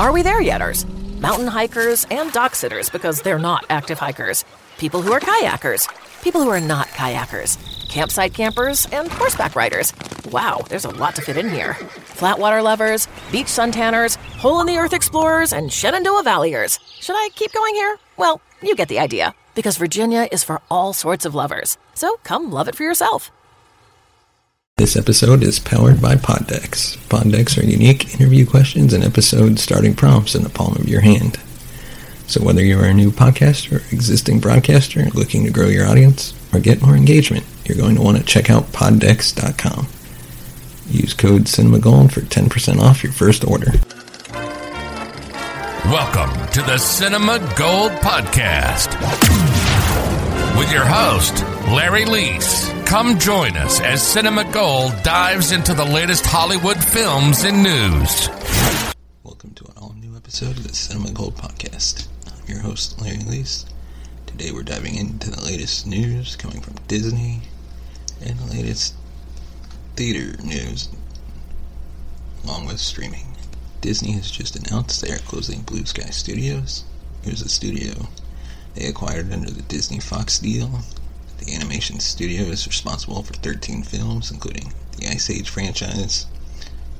Are we there yeters? Mountain hikers and dock sitters because they're not active hikers. People who are kayakers. People who are not kayakers. Campsite campers and horseback riders. Wow, there's a lot to fit in here. Flatwater lovers, beach suntanners, hole in the earth explorers, and Shenandoah Valleyers. Should I keep going here? Well, you get the idea. Because Virginia is for all sorts of lovers. So come love it for yourself. This episode is powered by Poddex. Poddex are unique interview questions and episode starting prompts in the palm of your hand. So whether you are a new podcaster or existing broadcaster looking to grow your audience or get more engagement, you're going to want to check out poddex.com. Use code CinemaGold for 10% off your first order. Welcome to the Cinema Gold Podcast with your host, Larry Leese. Come join us as Cinema Gold dives into the latest Hollywood films and news. Welcome to an all new episode of the Cinema Gold Podcast. I'm your host, Larry Leese. Today we're diving into the latest news coming from Disney and the latest theater news along with streaming. Disney has just announced they are closing Blue Sky Studios. Here's a studio they acquired under the Disney Fox deal. The animation studio is responsible for 13 films, including the Ice Age franchise,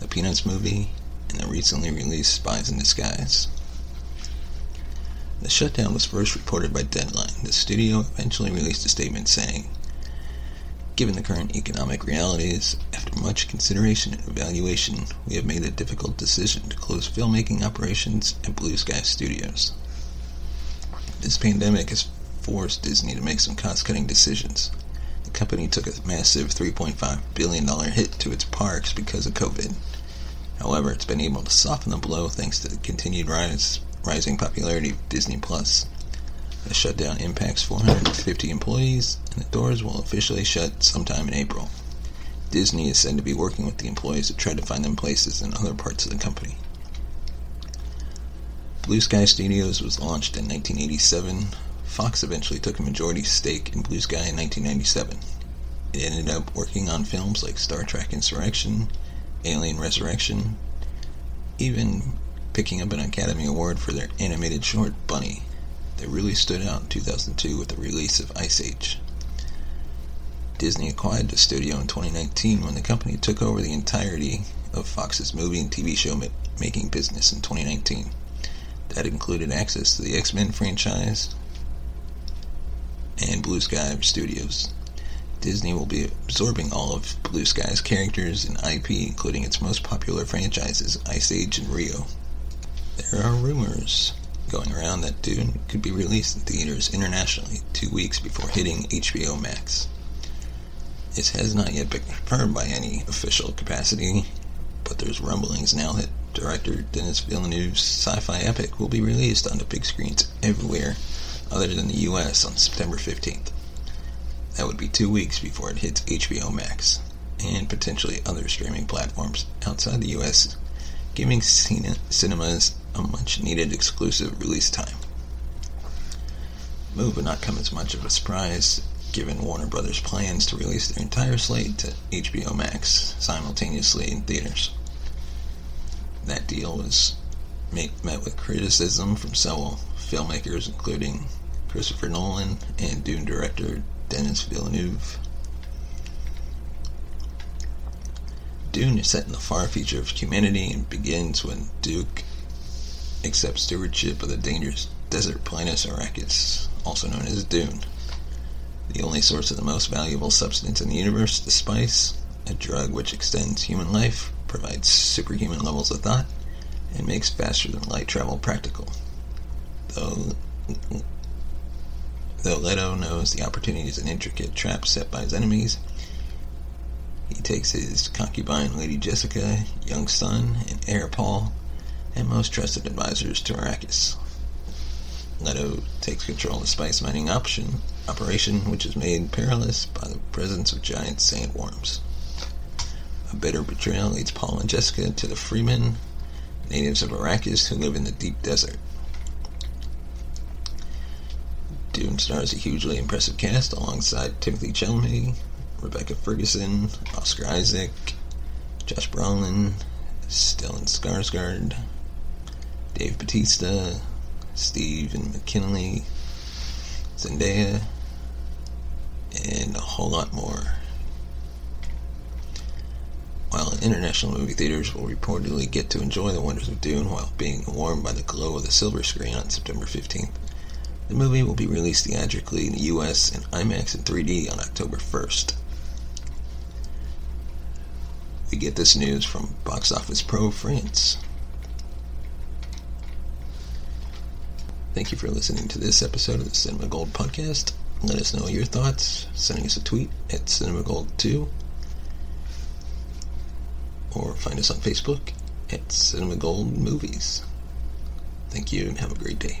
the Peanuts movie, and the recently released Spies in Disguise. The shutdown was first reported by Deadline. The studio eventually released a statement saying, Given the current economic realities, after much consideration and evaluation, we have made the difficult decision to close filmmaking operations at Blue Sky Studios. This pandemic has forced Disney to make some cost cutting decisions. The company took a massive $3.5 billion hit to its parks because of COVID. However, it's been able to soften the blow thanks to the continued rise, rising popularity of Disney Plus. The shutdown impacts 450 employees, and the doors will officially shut sometime in April. Disney is said to be working with the employees to try to find them places in other parts of the company. Blue Sky Studios was launched in 1987. Fox eventually took a majority stake in Blue Sky in 1997. It ended up working on films like Star Trek Insurrection, Alien Resurrection, even picking up an Academy Award for their animated short Bunny that really stood out in 2002 with the release of Ice Age. Disney acquired the studio in 2019 when the company took over the entirety of Fox's movie and TV show making business in 2019. That included access to the X Men franchise and Blue Sky Studios. Disney will be absorbing all of Blue Sky's characters and IP, including its most popular franchises, Ice Age and Rio. There are rumors going around that Dune could be released in theaters internationally two weeks before hitting HBO Max. This has not yet been confirmed by any official capacity, but there's rumblings now that director Denis Villeneuve's sci-fi epic will be released on the big screens everywhere other than the US on September 15th. That would be two weeks before it hits HBO Max and potentially other streaming platforms outside the US, giving cinemas a much needed exclusive release time. The move would not come as much of a surprise given Warner Brothers' plans to release their entire slate to HBO Max simultaneously in theaters. That deal was met with criticism from several filmmakers, including Christopher Nolan and Dune director Denis Villeneuve. Dune is set in the far future of humanity and begins when Duke accepts stewardship of the dangerous desert planet Arrakis, also known as Dune. The only source of the most valuable substance in the universe, the spice, a drug which extends human life, provides superhuman levels of thought, and makes faster than light travel practical. Though, though Leto knows the opportunities and intricate traps set by his enemies, he takes his concubine Lady Jessica, young son, and heir Paul, and most trusted advisors to Arrakis. Leto takes control of the spice mining option, operation, which is made perilous by the presence of giant sandworms. A bitter betrayal leads Paul and Jessica to the Fremen, natives of Arrakis who live in the deep desert. Dune stars a hugely impressive cast alongside Timothée Chalamet, Rebecca Ferguson, Oscar Isaac, Josh Brolin, Stellan Skarsgård, Dave Bautista, Stephen McKinley, Zendaya, and a whole lot more. While international movie theaters will reportedly get to enjoy the wonders of Dune while being warmed by the glow of the silver screen on September 15th, the movie will be released theatrically in the US and IMAX and 3D on October 1st. We get this news from Box Office Pro France. Thank you for listening to this episode of the Cinema Gold Podcast. Let us know your thoughts, sending us a tweet at CinemaGold2 or find us on Facebook at Cinema Gold Movies. Thank you and have a great day.